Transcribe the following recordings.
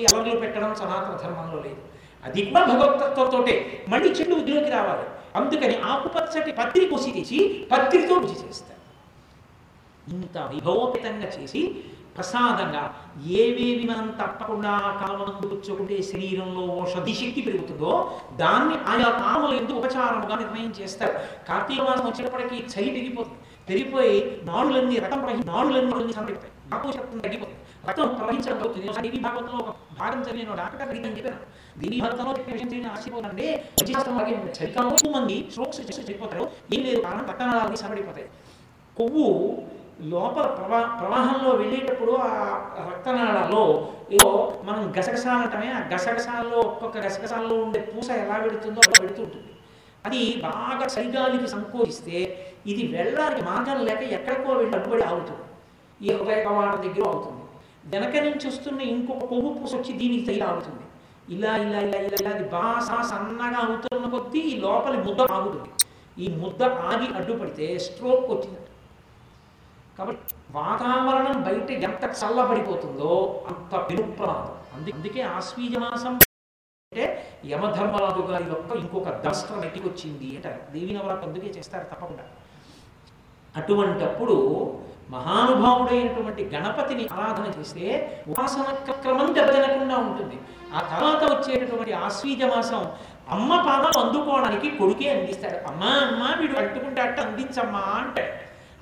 వచ్చి అలర్లు పెట్టడం సనాతన ధర్మంలో లేదు. అది కూడా భగవతత్వంతోటే మళ్ళీ చెడు వృద్ధిలోకి రావాలి. అందుకని ఆకుపచ్చటి పత్రి కోసి తెచ్చి పత్రితో రుచి చేస్తారు. ఇంత వైభవోపేతంగా చేసి ప్రసాదంగా ఏవేవి మనం తప్పకుండా కాలమందు కూర్చోకుంటే శరీరంలో ఓషధి శక్తి పెరుగుతుందో దాన్ని ఆయా కాలములు ఎందుకు ఉపచారముగా నిర్ణయం చేస్తారు. కార్తీక మాసం వచ్చేటప్పటికి చలి పెరిగిపోతుంది. పెరిగిపోయి నాడులన్నీ రకం నాడులన్నీ నాకు శక్తం తగ్గిపోతుంది. రక్తం ప్రవహించడం అవుతుంది ఒకసారి దేవి భాగవతంలో ఒక భాగం చదివిన డాక్టర్ గారికి అని చెప్పాను. దేవి భాగవతంలో చెప్పిన విషయం తెలియని ఆశపోతుందంటే వైద్యశాస్త్రం అలాగే చలికాలంలో ఎక్కువ మంది స్ట్రోక్స్ చేసి చనిపోతారు. ఏం లేదు కారణం రక్తనాళాలు సరడిపోతాయి కొవ్వు లోపల ప్రవా ప్రవాహంలో వెళ్ళేటప్పుడు ఆ రక్తనాళాల్లో ఏదో మనం గసగసాలంటమే ఆ గసగసాల్లో ఒక్కొక్క గసగసాలలో ఉండే పూస ఎలా పెడుతుందో అలా పెడుతూ ఉంటుంది. అది బాగా చలిగాలికి సంకోచిస్తే ఇది వెళ్ళడానికి మార్గం లేక ఎక్కడికో వెళ్ళి అడ్డుపడి ఆగుతుంది. ఈ హృదయ కవాట దగ్గర అవుతుంది వెనక నుంచి వస్తున్న ఇంకొక కొవ్వు పూస వచ్చి దీనికి తగిలి ఆగుతుంది ఇలా ఇలా ఇలా ఇలా ఇలా అది బాగా సన్నగా అవుతున్న కొద్దీ ఈ లోపలి ముద్ద ఆగుతుంది. ఈ ముద్ద ఆగి అడ్డుపడితే స్ట్రోక్ వచ్చింది కాబట్టి వాతావరణం బయట ఎంత చల్లబడిపోతుందో అంత పెనుప్రమాదం అందు అందుకే ఆశ్వీజమాసం అంటే యమధర్మరాజు గారి యొక్క ఇంకొక దస్త్ర బయటికి వచ్చింది అంటారు. దేవి నవరాత్రి అందుకే చేస్తారు తప్పకుండా. అటువంటప్పుడు మహానుభావుడైనటువంటి గణపతిని ఆరాధన చేస్తే ఉపాసన క్రమం దెబ్బతినకుండా ఉంటుంది. ఆ తర్వాత వచ్చేటటువంటి ఆశ్వీజ మాసం అమ్మ పాదాలు అందుకోవడానికి కొడుకే అందిస్తాడు. అమ్మ అమ్మ వీడు కట్టుకుంటే అట్ట అందించమ్మా అంటాడు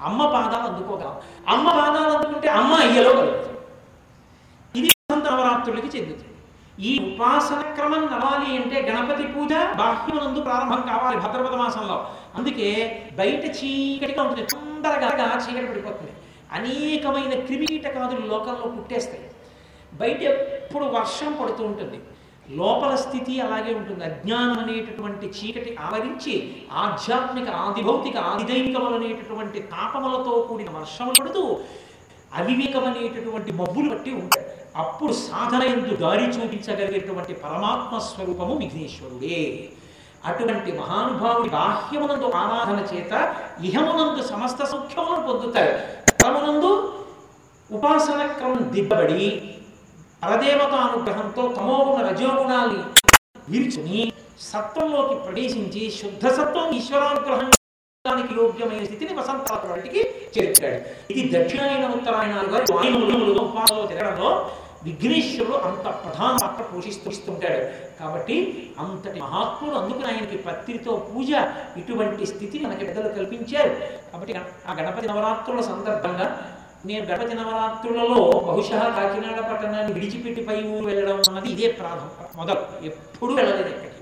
అమ్మ పాదాలు అందుకోగలం. అమ్మ పాదాలు అందుకుంటే అమ్మ అయ్యలో కలుగుతుంది. ఇది నవరాత్రులకి చెందుతుంది. ఈ ఉపాసన క్రమం నవాలి అంటే గణపతి పూజ బాహ్యమునందు ప్రారంభం కావాలి భద్రపద మాసంలో. అందుకే బయట చీకటిగా ఉంటుంది తొందరగా చీకటి పడిపోతుంది. అనేకమైన క్రిమికీటకాదులు లోకంలో పుట్టేస్తాయి. బయట ఎప్పుడు వర్షం పడుతూ ఉంటుంది. లోపల స్థితి అలాగే ఉంటుంది. అజ్ఞానం అనేటటువంటి చీకటి ఆవరించి ఆధ్యాత్మిక ఆదిభౌతిక ఆదిదైవికములనేటటువంటి తాపములతో కూడిన వర్షములు పడుతూ అవివేకమనేటటువంటి మబ్బులు బట్టి ఉంటాయి. అప్పుడు సాధన ఎందు దారి చూపించగలిగేటువంటి పరమాత్మ స్వరూపము విఘ్నేశ్వరుడే. అటువంటి మహానుభావుడి బాహ్యమునందు ఆరాధన చేత ఇహమునందు సమస్త సౌఖ్యములను పొందుతారు పరమునందు ఉపాసన క్రమం దిబ్బబడి పరదేవతానుగ్రహంతో తమోగుణ రజోగుణాన్ని విరుచుని సత్వంలోకి ప్రవేశించి శుద్ధ సత్వం ఈశ్వరానుగ్రహానికి యోగ్యమైన స్థితిని వసంతానికి చేర్చాడు. ఇది దక్షిణాయన ఉత్తరాయణాలుగా వాయువులు ఉపాసనలో తిరగడంలో విఘ్నేశ్వరుడు అంత ప్రధాన పాత్ర పోషిస్తుంటాడు. కాబట్టి అంతటి మహాత్ముడు అందుకుని ఆయనకి పత్రితో పూజ ఇటువంటి స్థితిని మనకి పెద్దలు కల్పించారు. కాబట్టి ఆ గణపతి నవరాత్రుల సందర్భంగా నేను గణపతి నవరాత్రులలో బహుశా కాకినాడ పట్టణాన్ని విడిచిపెట్టి పై ఊరు వెళ్ళడం అన్నది ఇదే ప్రారంభం మొదలు. ఎప్పుడు వెళ్ళలేదు ఎక్కడికి.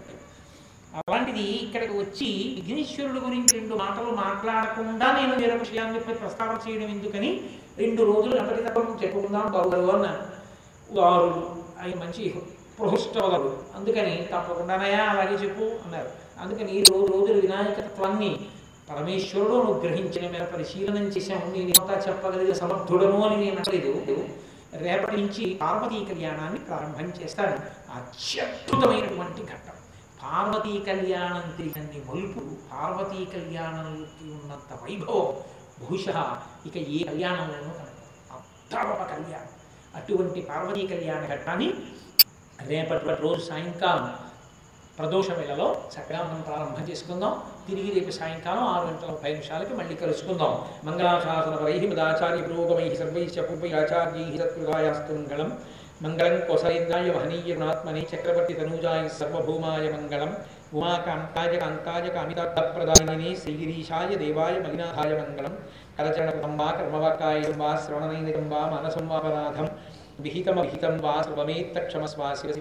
అలాంటిది ఇక్కడికి వచ్చి విఘ్నేశ్వరుడు గురించి రెండు మాటలు మాట్లాడకుండా నేను వేరొక విషయాన్ని ప్రస్తావన చేయడం ఎందుకని రెండు రోజులు గణపతి తప్ప చెప్పుకుందాం బాబు అన్నాను వారు ఆయన మంచి ప్రహృష్టవదలు అందుకని తప్పకుండానయా అలాగే చెప్పు అన్నారు. అందుకని ఈ రోజు రోజులు వినాయకత్వాన్ని పరమేశ్వరుడు అనుగ్రహించిన మేర పరిశీలనం చేశాము. నేను ఇంత చెప్పగలిగిన సమర్థుడను అని నేను అనలేదు. రేపటి నుంచి పార్వతీ కళ్యాణాన్ని ప్రారంభం చేస్తాను. అత్యద్భుతమైనటువంటి ఘట్టం. పార్వతీ కళ్యాణం తెలియని మలుపు పార్వతీ కళ్యాణంలోకి ఉన్నంత వైభవం బహుశా ఇక ఏ కళ్యాణంలోనూ కనుక అంత కళ్యాణం. అటువంటి పార్వతీ కళ్యాణ ఘట్టాన్ని రేపటి రోజు సాయంకాలం ప్రదోష వేళలో చక్కగా మనం ప్రారంభం చేసుకుందాం. తిరిగి రేపు సాయంకాలం ఆరు గంటల ముప్పై నిమిషాలకి మళ్ళీ కలుసుకుందాం. మంగళాశాసన వరై మదాచార్య పురోగమై సర్వైశ్చ పూర్వై ఆచార్యై సత్కృతాయాస్తు మంగళం మంగళం కోసలేంద్రాయ మహనీయ గుణాత్మనే చక్రవర్తి తనూజాయ సర్వభూమాయ మంగళం. ఉమాకాంతాయ కాంతాయ కామితార్థప్రదాయిని శ్రీగిరీషాయ దేవాయ మలినాథాయ మంగళం. करचरणं वा कर्मवाकायं वा श्रवणनैनिकं वा वा सर्वमेत्तक्षमस्वा शिरसि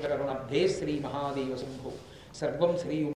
सर्वं श्री